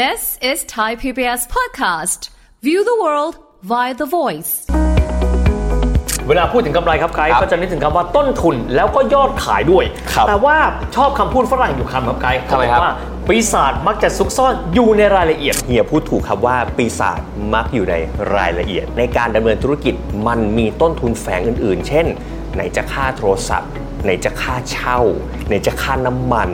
This is Thai PBS Podcast. View the world via the voice. เวลาพูดถึงกำไรครับไกด์ครับก็จะนึกถึงคำว่าต้นทุนแล้วก็ยอดขายด้วยครับแต่ว่าชอบคำพูดฝรั่งอยู่คำครับไกด์ทำไมครับเขาอกว่าปีศาจมักจะซุกซ่อนอยู่ในรายละเอียด เฮียพูดถูกครับว่าปีศาจมักอยู่ในรายละเอียด ในการดำเนินธุรกิจมันมีต้นทุนแฝงอื่น ๆ เช่นไหนจะค่าโทรศัพท์ไหนจะค่าเช่าไหนจะค่าน้ำมัน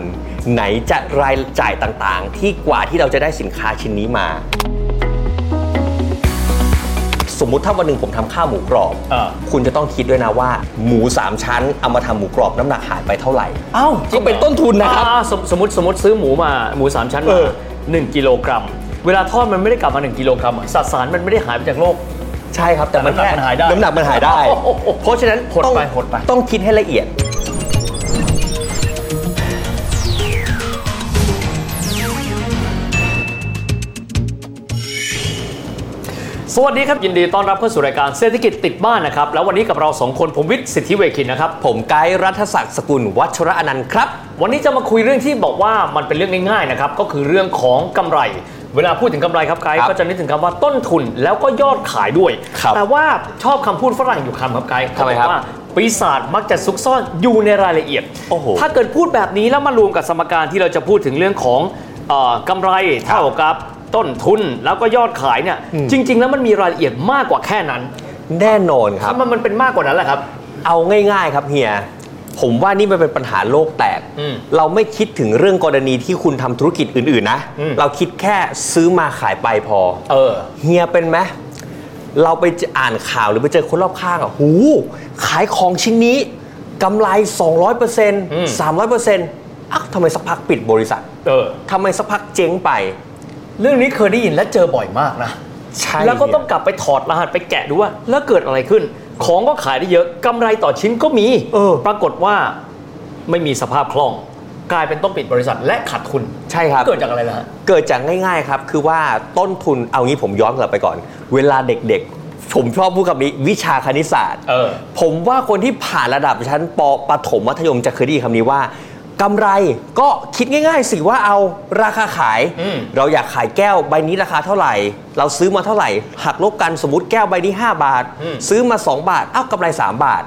ไหนจะรายจ่ายต่างๆ ที่กว่าที่เราจะได้สินค้าชิ้นนี้มา สมมุติถ้าวันหนึ่งผมทำข้าวหมูกรอบอ่าคุณจะต้องคิดด้วยนะว่า หมู3ชั้นเอามาทำหมูกรอบน้ำหนักหายไปเท่าไหร่ เอ้าก็เป็นต้นทุนนะครับ อ่าสมสมมติสมมติซื้อหมูมาหมูสามชั้นเอมาอ หนึ่งกิโลกรัม เวลาทอดมันไม่ได้กลับมา1กิโลกรัมอะสสารมันไม่ได้หายไปจากโลก ใช่ครับแต่มันแต่น้ำหนักมันหายได้น้ำหนักมันหายได้ โอ้โหเพราะฉะนั้นหดต้องไปหดไป ต้องคิดให้ละเอียด สวัสดีครับ ยินดีต้อนรับเข้าสู่รายการเศรษฐกิจติดบ้านนะครับ แล้ววันนี้กับเราสองคนผมวิทย์สิทธิเวคินนะครับ ผมไกด์รัฐศักดิ์สกุลวัชระอนันต์ครับ วันนี้จะมาคุยเรื่องที่บอกว่ามันเป็นเรื่องง่ายๆนะครับก็คือเรื่องของกำไร เวลาพูดถึงกำไรครับไกด์ครับก็จะนึกถึงคำว่าต้นทุนแล้วก็ยอดขายด้วย ครับแต่ว่าชอบคำพูดฝรั่งอยู่คำครับไกด์ทำไมครับ เขาอกว่าปีศาจมักจะซุกซ่อนอยู่ในรายละเอียด โอ้โห ถ้าเกิดพูดแบบนี้แล้วมารวมกับสมการที่เราจะพูดถึงเรื่องของเอ่อกำไรเท่ากับ ต้นทุนแล้วก็ยอดขายเนี่ยจริง ๆ แล้วมันมีรายละเอียดมากกว่าแค่นั้น แน่นอนครับมันมันเป็นมากกว่านั้นแหละครับ เอาง่าย ๆ ครับเฮียผมว่านี่มันเป็นปัญหาโลกแตกอืมเราไม่คิดถึงเรื่องกรณีที่คุณทำธุรกิจอื่นๆนะอืมเราคิดแค่ซื้อมาขายไปพอ เออ เฮียเป็นไหมเราไปอ่านข่าวหรือไปเจอคนรอบข้างอะ หู ขายของชิ้นนี้กำไร 200% 300%อ้าวทำไมสักพักปิดบริษัท เออทำไมสักพักเจ๊งไป เรื่องนี้เคยได้ยินและเจอบ่อยมากนะใช่แล้วก็ต้องกลับไปถอดรหัสไปแกะดูว่าแล้วเกิดอะไรขึ้น ของก็ขายได้เยอะกำไรต่อชิ้นก็มีเออปรากฏว่าไม่มีสภาพคล่อง กลายเป็นต้องปิดบริษัทและขาดทุนใช่ครับ เกิดจากอะไรล่ะฮะเกิดจากง่ายๆครับคือว่าต้นทุนเอางี้ผมย้อนกลับไปก่อน เวลาเด็กๆ ผมชอบพูดคำนี้วิชาคณิตศาสตร์เออผมว่าคนที่ผ่านระดับชั้นปปฐมมัธยมจะเคยได้ยินคำนี้ว่า กำไรก็คิดง่าย ๆ สิว่าเอาราคาขาย อืม เราอยากขายแก้วใบนี้ราคาเท่าไหร่ เราซื้อมาเท่าไหร่ หักลบกันสมมติแก้วใบนี้ 5 บาท ซื้อมา 2 บาท เอ้ากำไร 3 บาท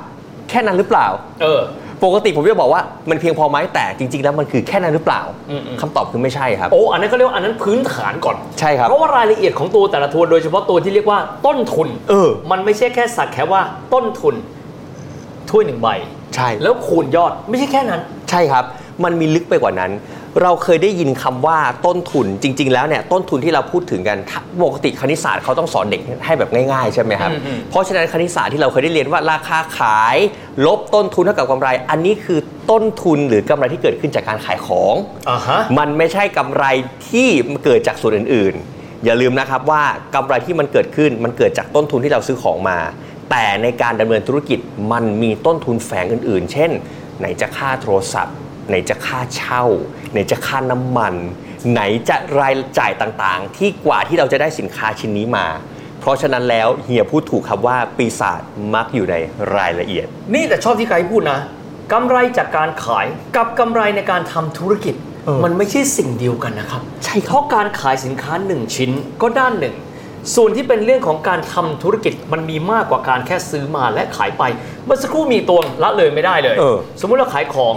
แค่นั้นหรือเปล่า เออ ปกติผมจะบอกว่ามันเพียงพอไหมแต่จริง ๆ แล้วมันคือแค่นั้นหรือเปล่าอืมๆคำตอบคือไม่ใช่ครับ โอ้อันนั้นก็เรียกว่าอันนั้นพื้นฐานก่อน ใช่ครับ เพราะว่ารายละเอียดของตัวแต่ละตัวโดยเฉพาะตัวที่เรียกว่าต้นทุนเออ มันไม่ใช่แค่สักแค่ว่าต้นทุนถ้วยหนึ่งใบ ใช่ แล้วคูณยอดไม่ใช่แค่นั้น ใช่ครับ มันมีลึกไปกว่านั้น เราเคยได้ยินคำว่าต้นทุนจริง ๆ แล้วเนี่ยต้นทุนที่เราพูดถึงกันถ้าปกติคณิตศาสตร์เขาต้องสอนเด็กให้แบบง่ายๆใช่ไหมครับอืมๆเพราะฉะนั้นคณิตศาสตร์ที่เราเคยได้เรียนว่าราคาขาย ลบต้นทุนเท่ากับกำไร อันนี้คือต้นทุนหรือกำไรที่เกิดขึ้นจากการขายของอ่าฮะมันไม่ใช่กำไรที่เกิดจากส่วนอื่น ๆ อย่าลืมนะครับว่ากำไรที่มันเกิดขึ้นมันเกิดจากต้นทุนที่เราซื้อของมาแต่ในการดำเนินธุรกิจมันมีต้นทุนแฝงอื่น ๆ เช่น ไหนจะค่าโทรศัพท์ ไหนจะค่าเช่า ไหนจะค่าน้ำมัน ไหนจะรายจ่ายต่างๆ ที่กว่าที่เราจะได้สินค้าชิ้นนี้มา เพราะฉะนั้นแล้วเฮียพูดถูกครับว่าปีศาจมักอยู่ในรายละเอียด นี่แต่ชอบที่ไกด์พูดนะกำไรจากการขายกับกำไรในการทำธุรกิจเออมันไม่ใช่สิ่งเดียวกันนะครับ ใช่ครับเพราะการขายสินค้า1ชิ้นก็ด้านหนึ่งส่วนที่เป็นเรื่องของการทำธุรกิจมันมีมากกว่าการแค่ซื้อมาและขายไป เมื่อสักครู่มีตัวละเลยไม่ได้เลยเออสมมุติเราขายของ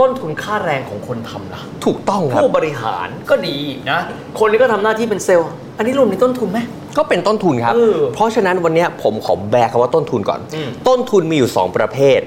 ต้นทุนค่าแรงของคนทำล่ะถูกต้องครับผู้บริหารก็ดีนะคนนี้ก็ทำหน้าที่เป็นเซลล์ อันนี้รวมในต้นทุนไหมก็เป็นต้นทุนครับเออเพราะฉะนั้นวันเนี้ยผมขอแบกคำว่าต้นทุนก่อนอืมต้นทุนมีอยู่ 2 ประเภท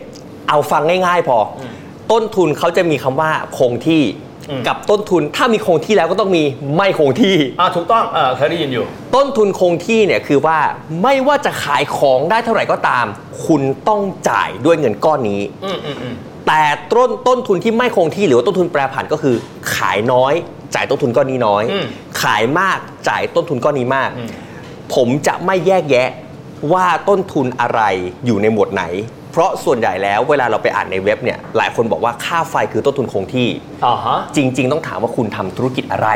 เอาฟังง่าย ๆ พออมต้นทุนเขาจะมีคำว่าคงที่อืมกับต้นทุนถ้ามีคงที่แล้วก็ต้องมีไม่คงที่อ่าถูกต้องเออเคยได้ยินอยู่ ต้นทุนคงที่เนี่ยคือว่าไม่ว่าจะขายของได้เท่าไหร่ก็ตาม คุณต้องจ่ายด้วยเงินก้อนนี้อืมอืมอืม แต่ต้นต้นทุนที่ไม่คงที่หรือว่าต้นทุนแปรผันก็คือ ขายน้อย จ่ายต้นทุนก้อนนี้น้อยอืมขายมากจ่ายต้นทุนก้อนนี้มากอืมผมจะไม่แยกแยะว่าต้นทุนอะไรอยู่ในหมวดไหน เพราะส่วนใหญ่แล้วเวลาเราไปอ่านในเว็บเนี่ยหลายคนบอกว่าค่าไฟคือต้นทุนคงที่อ่าฮะจริง ๆ ต้องถามว่าคุณทำธุรกิจอะไร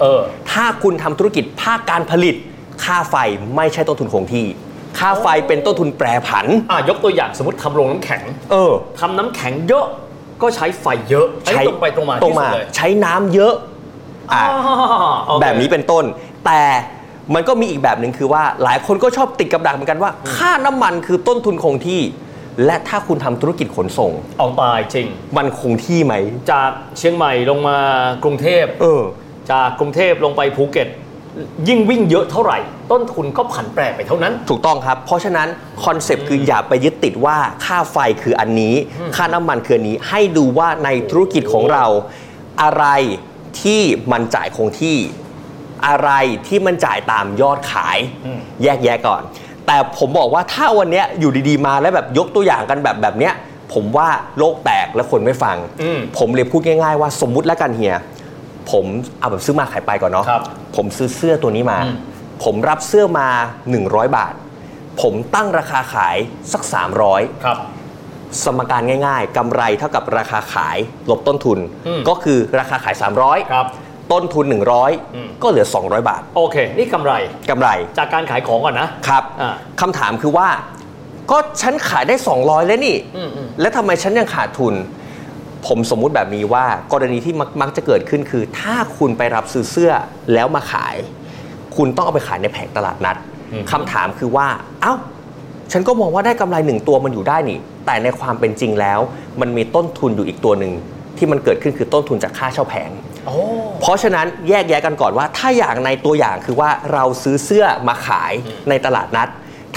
เออ ถ้าคุณทำธุรกิจภาคการผลิต ค่าไฟไม่ใช่ต้นทุนคงที่ ค่าไฟเป็นต้นทุนแปรผัน อะยกตัวอย่างสมมติทำโรงน้ำแข็งเออ ทำน้ำแข็งเยอะก็ใช้ไฟเยอะอันนี้ตรงไปตรงมาตรงที่สุมาดเลยใช้น้ำเยอะอะโอเคแบบนี้เป็นต้น แต่มันก็มีอีกแบบหนึ่งคือว่าหลายคนก็ชอบติดกับดักเหมือนกันว่า ค่าน้ำมันคือต้นทุนคงที่ และถ้าคุณทำธุรกิจขนส่ง เอาตายจริง มันคงที่ไหมจากเชียงใหม่ลงมากรุงเทพ เออ จากกรุงเทพลงไปภูเก็ต ยิ่งวิ่งเยอะเท่าไหร่ ต้นทุนก็ผันแปรไปเท่านั้น ถูกต้องครับ เพราะฉะนั้นคอนเซปต์คืออย่าไปยึดติดว่าค่าไฟคืออันนี้ ค่าน้ำมันคืออันนี้ ให้ดูว่าในธุรกิจของเรา อะไรที่มันจ่ายคงที่ อะไรที่มันจ่ายตามยอดขายอืมแยกแยะก่อน แต่ผมบอกว่าถ้าวันเนี้ยอยู่ดีๆมาแล้วแบบยกตัวอย่างกันแบบแบบเนี้ยผมว่าโลกแตกและคนไม่ฟังอืมผมเลยพูดง่าย ๆ ว่าสมมุติแล้วกันเฮีย ผมเอาแบบซื้อมาขายไปก่อนเนาะครับ ผมซื้อเสื้อตัวนี้มาอืมผมรับเสื้อมา 100 บาท ผมตั้งราคาขายสัก 300 ครับ สมการง่าย ๆกำไรเท่ากับราคาขายลบต้นทุน อืม ก็คือราคาขาย 300 ครับ ต้นทุน อืม 100 ก็เหลือ 200 บาทโอเค นี่กำไรกำไรจากการขายของก่อนนะ ครับอ่า คำถามคือว่า ก็ฉันขายได้ 200 แล้วนี่ อืมอืม แล้วทำไมฉันยังขาดทุน ผมสมมุติแบบนี้ว่ากรณีที่มักมักจะเกิดขึ้นคือ ถ้าคุณไปรับซื้อเสื้อแล้วมาขาย คุณต้องเอาไปขายในแผงตลาดนัดคำถามคือว่า เอ้า ฉันก็มองว่าได้กำไรหนึ่งตัวมันอยู่ได้นี่ แต่ในความเป็นจริงแล้ว มันมีต้นทุนอยู่อีกตัวหนึ่งที่มันเกิดขึ้นคือต้นทุนจากค่าเช่าแผงโอ้เพราะฉะนั้นแยกแยะกันก่อนว่า ถ้าอย่างในตัวอย่างคือว่าเราซื้อเสื้อมาขายในตลาดนัด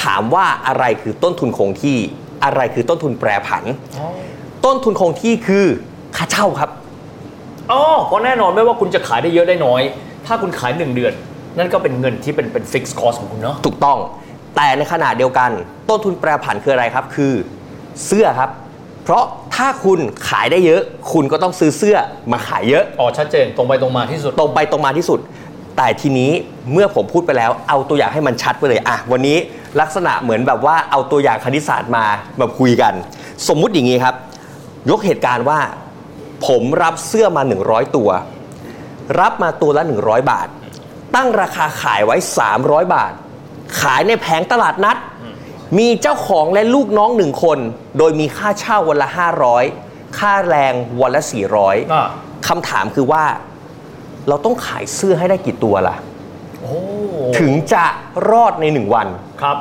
ถามว่าอะไรคือต้นทุนคงที่อะไรคือต้นทุนแปรผัน ต้นทุนคงที่คือค่าเช่าครับ อ๋อเพราะแน่นอนไม่ว่าคุณจะขายได้เยอะได้น้อย ถ้าคุณขายหนึ่งเดือน นั่นก็เป็นเงินที่เป็นเป็น fixed cost ของคุณเนาะ ถูกต้อง แต่ในขณะเดียวกัน ต้นทุนแปรผันคืออะไรครับ คือเสื้อครับ เพราะถ้าคุณขายได้เยอะ คุณก็ต้องซื้อเสื้อมาขายเยอะ อ๋อ ชัดเจนตรงไปตรงมาที่สุด ตรงไปตรงมาที่สุด แต่ทีนี้เมื่อผมพูดไปแล้ว เอาตัวอย่างให้มันชัดไปเลยอะวันนี้ลักษณะเหมือนแบบว่าเอาตัวอย่างคณิตศาสตร์มามาคุยกัน สมมุติอย่างนี้ครับ ยกเหตุการณ์ว่า ผมรับเสื้อมา 100 ตัว รับมาตัวละ 100 บาท ตั้งราคาขายไว้ 300 บาท ขายในแผงตลาดนัด มีเจ้าของและลูกน้องหนึ่งคน โดยมีค่าเช่าวันละ 500 ค่าแรงวันละ400อ่าคำถามคือว่า เราต้องขายเสื้อให้ได้กี่ตัวล่ะ โอ้ถึงจะรอดในหนึ่งวัน ครับ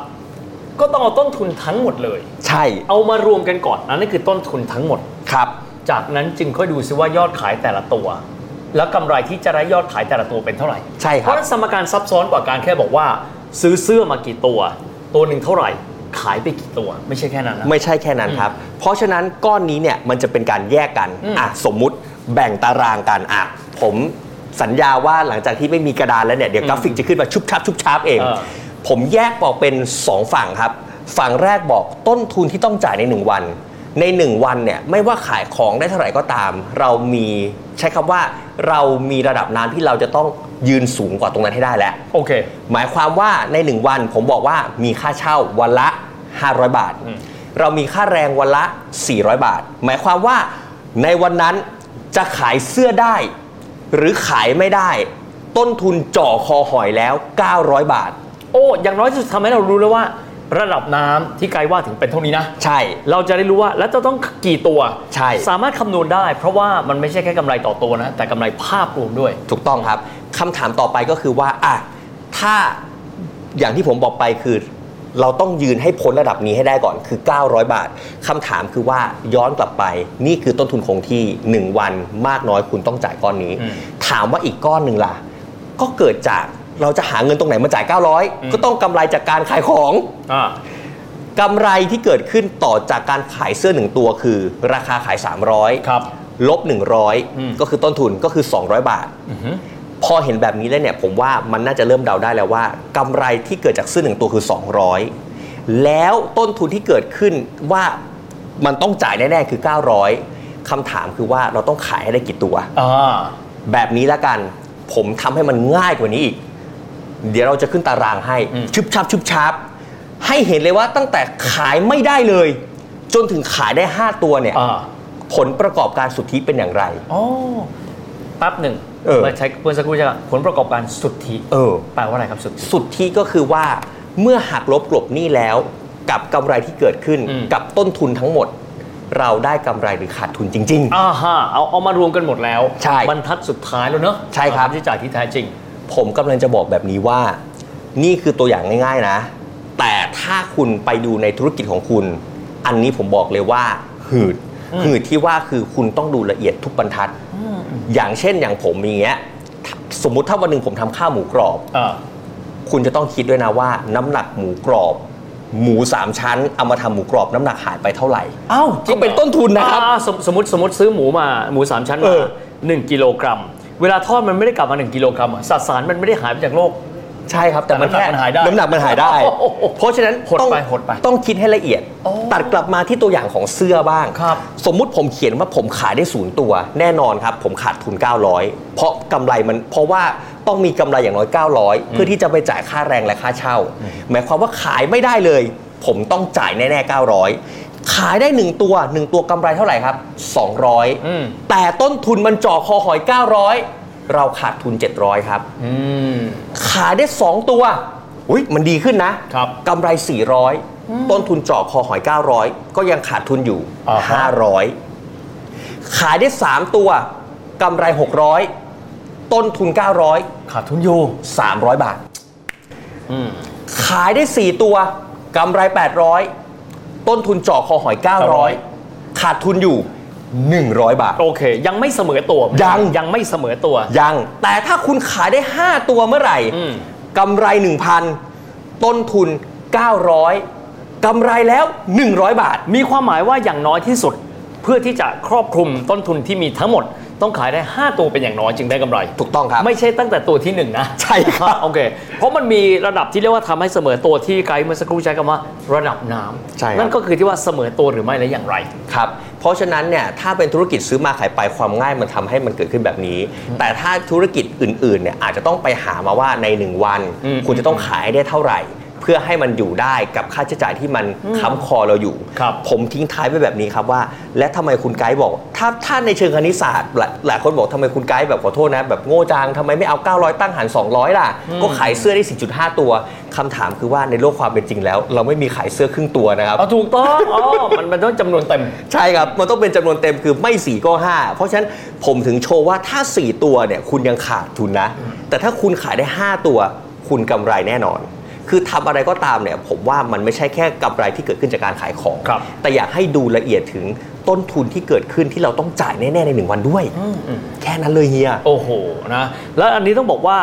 ก็ต้องเอาต้นทุนทั้งหมดเลย ใช่ เอามารวมกันก่อนอันนั้นคือต้นทุนทั้งหมด ครับ จากนั้นจึงค่อยดูซิว่ายอดขายแต่ละตัว แล้วกำไรที่จะได้ยอดขายแต่ละตัวเป็นเท่าไหร่ ใช่คเพรับ ราะฉะนั้นสมการซับซ้อนกว่าการแค่บอกว่า ซื้อเสื้อมากี่ตัว ตัวหนึ่งเท่าไหร่ ขายไปกี่ตัว ไม่ใช่แค่นั้นนะ ไม่ใช่แค่นั้นครับ เพราะฉะนั้นก้อนนี้เนี่ยมันจะเป็นการแยกกันอืม อะสมมุติแบ่งตารางกันอะผมสัญญาว่าหลังจากที่ไม่มีกระดานแล้วเนี่ยเดี๋ยวกราฟิกจะขึ้นมาชุบชับชุบชับเอง เออผมแยกบอกเป็น 2 ฝั่งครับ ฝั่งแรกบอกต้นทุนที่ต้องจ่ายใน 1 วัน ใน 1 วันเนี่ยไม่ว่าขายของได้เท่าไหร่ก็ตาม เรามีใช้คำว่าเรามีระดับน้ำที่เราจะต้องยืนสูงกว่าตรงนั้นให้ได้แล้วโอเค หมายความว่าใน 1 วันผมบอกว่ามีค่าเช่าวันละ 500 บาทอืมเรามีค่าแรงวันละ 400 บาท หมายความว่าในวันนั้นจะขายเสื้อได้ หรือขายไม่ได้ ต้นทุนจ่อคอหอยแล้ว 900 บาท โอ้อย่างน้อยที่สุดทำให้เรารู้แล้วว่า ระดับน้ำที่ไกลว่าถึงเป็นเท่านี้นะ ใช่ เราจะได้รู้ว่าแล้วจะต้องกี่ตัวใช่สามารถคำนวณได้ เพราะว่ามันไม่ใช่แค่กำไรต่อตัวนะ แต่กำไรภาพรวมด้วย ถูกต้องครับคำถามต่อไปก็คือว่าอะถ้าอย่างที่ผมบอกไปคือ เราต้องยืนให้พ้นระดับนี้ให้ได้ก่อนคือ 900 บาทคำถามคือว่าย้อนกลับไป นี่คือต้นทุนคงที่ 1 วันมากน้อยคุณต้องจ่ายก้อนนี้อืมถามว่าอีกก้อนหนึ่งล่ะ ก็เกิดจาก เราจะหาเงินตรงไหนมาจ่าย 900 ก็ต้องกำไรจากการขายของอ่ากำไรที่เกิดขึ้นต่อจากการขายเสื้อหนึ่งตัวคือ ราคาขาย 300ครับลบอืม100 ก็คือต้นทุนก็คือ 200 บาทอือหือพอเห็นแบบนี้แล้วเนี่ยผมว่ามันน่าจะเริ่มเดาได้แล้วว่ากำไรที่เกิดจากเสื้อหนึ่งตัวคือ 200 แล้วต้นทุนที่เกิดขึ้นว่ามันต้องจ่ายแน่ๆคือ 900คำถามคือว่าเราต้องขายให้ได้กี่ตัวอ่าแบบนี้ละกัน ผมทำให้มันง่ายกว่านี้อีก เดี๋ยวเราจะขึ้นตารางให้อืมชึบชับชึบชับให้เห็นเลยว่าตั้งแต่ขายไม่ได้เลย จนถึงขายได้ 5 ตัวเนี่ยอ่าผลประกอบการสุทธิเป็นอย่างไรอ๋อแป๊บหนึ่งเออมาใช้เมื่อสักครู่ใช่ไหมผลประกอบการสุทธิเออแปลว่าอะไรครับสุทธิสุดที่ก็คือว่าเมื่อหักลบกลบหนี้แล้ว กับกำไรที่เกิดขึ้นอืมกับต้นทุนทั้งหมด เราได้กำไรหรือขาดทุนจริงอ่าฮะเอาเอามารวมกันหมดแล้วใช่บรรทัดสุดท้ายแล้วเนอะใช่ครับาใช้จ่ายที่แท้จริงๆ ผมกำลังจะบอกแบบนี้ว่า นี่คือตัวอย่างง่าย ๆนะ แต่ถ้าคุณไปดูในธุรกิจของคุณ อันนี้ผมบอกเลยว่าหืดหืดที่ว่าคือคุณต้องดูละเอียดทุกบรรทัด อย่างเช่นอย่างผมอย่างเงี้ยสมมุติถ้าวันหนึ่งผมทำข้าวหมูกรอบ อ่า คุณจะต้องคิดด้วยนะว่าน้ำหนักหมูกรอบ หมูสามชั้นเอามาทำหมูกรอบน้ำหนักหายไปเท่าไหร่เอ้าก็เป็นต้นทุนนะครับอ่าสมสมมติสมมติซื้อหมูมาหมูสามชั้นเอมาอ หนึ่งกิโลกรัม เวลาทอดมันไม่ได้กลับมา 1 กิโลกรัมอะสสารมันไม่ได้หายไปจากโลก ใช่ครับแต่มันแต่แค่น้ำหนักมันหายได้น้ำหนักมันหายได้ โอ้โหเพราะฉะนั้นหดต้องไปหดไปต้องคิดให้ละเอียด โอ้ตัดกลับมาที่ตัวอย่างของเสื้อบ้าง ครับ สมมุติผมเขียนว่าผมขายได้ศูนย์ตัว แน่นอนครับ ผมขาดทุน 900 เพราะกำไรมันเพราะว่าต้องมีกำไรอย่างน้อย 900 เพื่อที่จะไปจ่ายค่าแรงและค่าเช่า หมายความว่าขายไม่ได้เลย ผมต้องจ่ายแน่ๆ 900 ขายได้ 1 ตัว 1 ตัวกำไรเท่าไหร่ครับอืม200แต่ต้นทุนมันจ่อคอหอย 900 เราขาดทุน 700 ครับ อืม ขายได้ 2 ตัวอุ้ยมันดีขึ้นนะครับกำไร 400 ต้นทุนเจาะคอหอย 900 ก็ยังขาดทุนอยู่ อ่าฮะ 500 ขายได้ 3 ตัวกำไร 600 ต้นทุน 900 ขาดทุนอยู่300 บาท อืม ขายได้ 4 ตัวกำไร 800 ต้นทุนเจาะคอหอย 900 ขาดทุนอยู่ 100 บาท โอเค ยังไม่เสมอตัวยัง ยังไม่เสมอตัว ยัง แต่ถ้าคุณขายได้ 5 ตัวเมื่อไหร่อืม กำไร 1,000 ต้นทุน 900กำไรแล้ว 100 บาท มีความหมายว่าอย่างน้อยที่สุด เพื่อที่จะครอบคลุมต้นทุนที่มีทั้งหมด ต้องขายได้ 5 ตัวเป็นอย่างน้อยจึงได้กำไร ถูกต้องครับ ไม่ใช่ตั้งแต่ตัวที่ 1 นะ ใช่ครับ โอเค เพราะมันมีระดับที่เรียกว่าทำให้เสมอตัวที่ไกด์เมื่อสักครู่ใช้คำว่าระดับน้ำใช่ครับนั่นก็คือที่ว่าเสมอตัวหรือไม่และอย่างไรครับเพราะฉะนั้นเนี่ยถ้าเป็นธุรกิจซื้อมาขายไปความง่ายมันทำให้มันเกิดขึ้นแบบนี้ แต่ถ้าธุรกิจอื่นๆเนี่ยอาจจะต้องไปหามาว่าใน 1 วันอืมคุณจะต้องขายได้เท่าไหร่ เพื่อให้มันอยู่ได้กับค่าใช้จ่ายที่มันค้ำคอเราอยู่ ครับผมทิ้งท้ายไว้แบบนี้ครับว่า และทำไมคุณไกด์บอก ถ้าถ้าในเชิงคณิตศาสตร์หลายหลายคนบอกทำไมคุณไกด์แบบขอโทษนะ แบบโง่จังทำไมไม่เอา 900 ตั้งหาร 200 ล่ะ ก็ขายเสื้อได้ 4.5 ตัวคำถามคือว่าในโลกความเป็นจริงแล้ว เราไม่มีขายเสื้อครึ่งตัวนะครับ เอาถูกต้องอ๋อมันมันต้องจำนวนเต็ม ใช่ครับ มันต้องเป็นจำนวนเต็มคือไม่ 4 ก็ 5 เพราะฉะนั้นผมถึงโชว์ว่าถ้า 4 ตัวเนี่ยคุณยังขาดทุนนะ แต่ถ้าคุณขายได้ 5 ตัว คุณกำไรแน่นอน คือทำอะไรก็ตามเนี่ยผมว่ามันไม่ใช่แค่กำไรที่เกิดขึ้นจากการขายของครับแต่อยากให้ดูละเอียดถึงต้นทุนที่เกิดขึ้นที่เราต้องจ่ายแน่ๆในหนึ่งวันด้วย แค่นั้นเลยเฮีย โอ้โหนะแล้วอันนี้ต้องบอกว่า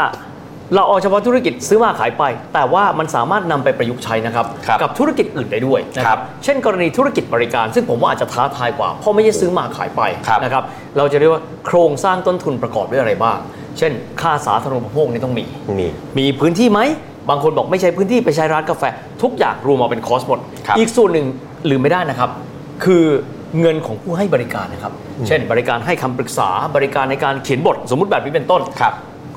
เราเอาเฉพาะธุรกิจซื้อมาขายไป แต่ว่ามันสามารถนำไปประยุกต์ใช้นะครับครับกับธุรกิจอื่นได้ด้วยนะคครัรับบเช่นกรณีธุรกิจบริการ ซึ่งผมว่าอาจจะท้าทายกว่า เพราะไม่ใช่ซื้อมาขายไปครับนะครับเราจะเรียกว่าโครงสร้างต้นทุนประกอบด้วยอะไรบ้าง เช่น ค่าสาธารณูปโภคนี่ต้องมีนี่มีพื้นที่ไหม บางคนบอกไม่ใช้พื้นที่ไปใช้ร้านกาแฟ ทุกอย่างรวมมาเป็นคอสหมดครับอีกส่วนหนึ่งลืมไม่ได้นะครับ คือเงินของผู้ให้บริการนะครับ เช่น บริการให้คำปรึกษาบริการในการเขียนบทสมมุติแบบนี้เป็นต้นครับ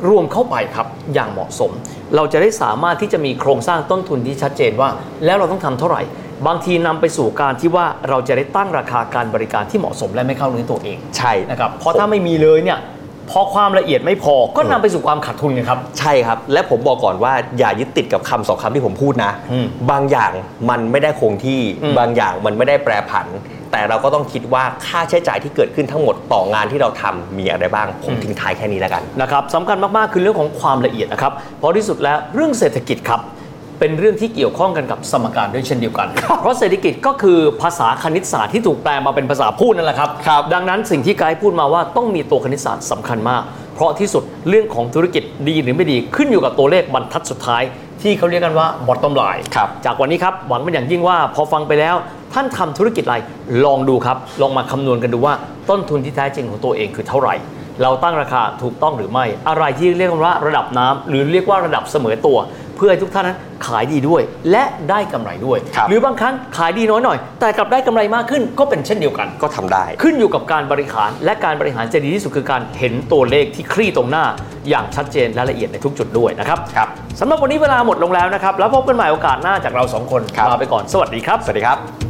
รวมเข้าไปครับอย่างเหมาะสม เราจะได้สามารถที่จะมีโครงสร้างต้นทุนที่ชัดเจนว่า แล้วเราต้องทำเท่าไหร่ บางทีนำไปสู่การที่ว่าเราจะได้ตั้งราคาการบริการที่เหมาะสมและไม่เข้าเนื้อตัวเองใช่นะครับเพราะถ้าไม่มีเลยเนี่ย พอความละเอียดไม่พอก็นำไปสู่ความขาดทุนไงครับ ใช่ครับ และผมบอกก่อนว่าอย่ายึดติดกับคำสองคำที่ผมพูดนะอืมบางอย่างมันไม่ได้คงที่อืมบางอย่างมันไม่ได้แปรผัน แต่เราก็ต้องคิดว่าค่าใช้จ่ายที่เกิดขึ้นทั้งหมดต่องานที่เราทำมีอะไรบ้าง ผมทิ้งท้ายแค่นี้แล้วกันนะครับสำคัญมากๆคือเรื่องของความละเอียดนะครับเพราะที่สุดแล้วเรื่องเศรษฐกิจครับ เป็นเรื่องที่เกี่ยวข้องกันกับสมการด้วยเช่นเดียวกัน เพราะเศรษฐกิจก็คือภาษาคณิตศาสตร์ที่ถูกแปลมาเป็นภาษาพูดนั่นแหละครับครับดังนั้นสิ่งที่ไกด์พูดมาว่าต้องมีตัวคณิตศาสตร์สำคัญมาก เพราะที่สุดเรื่องของธุรกิจดีหรือไม่ดีขึ้นอยู่กับตัวเลขบรรทัดสุดท้าย ที่เขาเรียกกันว่า bottom line ครับจากวันนี้ครับหวังเป็นอย่างยิ่งว่าพอฟังไปแล้วท่านทำธุรกิจอะไรลองดูครับ ลองมาคำนวณกันดูว่าต้นทุนที่แท้จริงของตัวเองคือเท่าไหร่ เราตั้งราคาถูกต้องหรือไม่ อะไรที่เรียกว่าระดับน้ำหรือเรียกว่าระดับเสมอตัวเพื่อให้ทุกท่านนั้นขายดีด้วย และได้กำไรด้วยครับหรือบางครั้งขายดีน้อยหน่อย แต่กลับได้กำไรมากขึ้นก็เป็นเช่นเดียวกันก็ทำได้ ขึ้นอยู่กับการบริหาร และการบริหารจะดีที่สุดคือการเห็นตัวเลขที่คลี่ตรงหน้า อย่างชัดเจนและละเอียดในทุกจุดด้วยนะครับครับสำหรับวันนี้เวลาหมดลงแล้วนะครับแล้วพบกันใหม่โอกาสหน้าจากเราสองคนครับลาไปก่อนสวัสดีครับ สวัสดีครับ